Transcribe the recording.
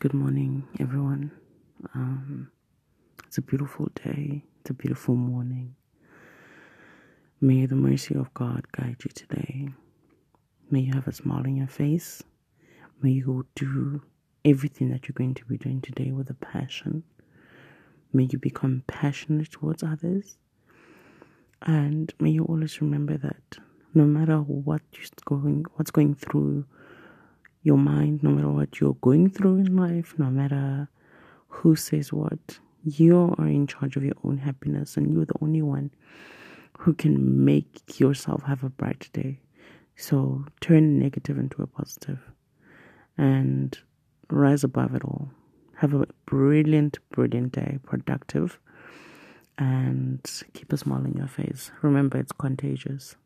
Good morning, everyone. Um, it's a beautiful day. It's a beautiful morning. May the mercy of God guide you today. May you have a smile on your face. May you do everything that you're going to be doing today with a passion. May you become passionate towards others. And may you always remember that no matter what you're going what's going through your mind, no matter what you're going through in life, no matter who says what, you are in charge of your own happiness and you're the only one who can make yourself have a bright day. So turn negative into a positive and rise above it all. Have a brilliant, brilliant day, productive, and keep a smile on your face. Remember, it's contagious.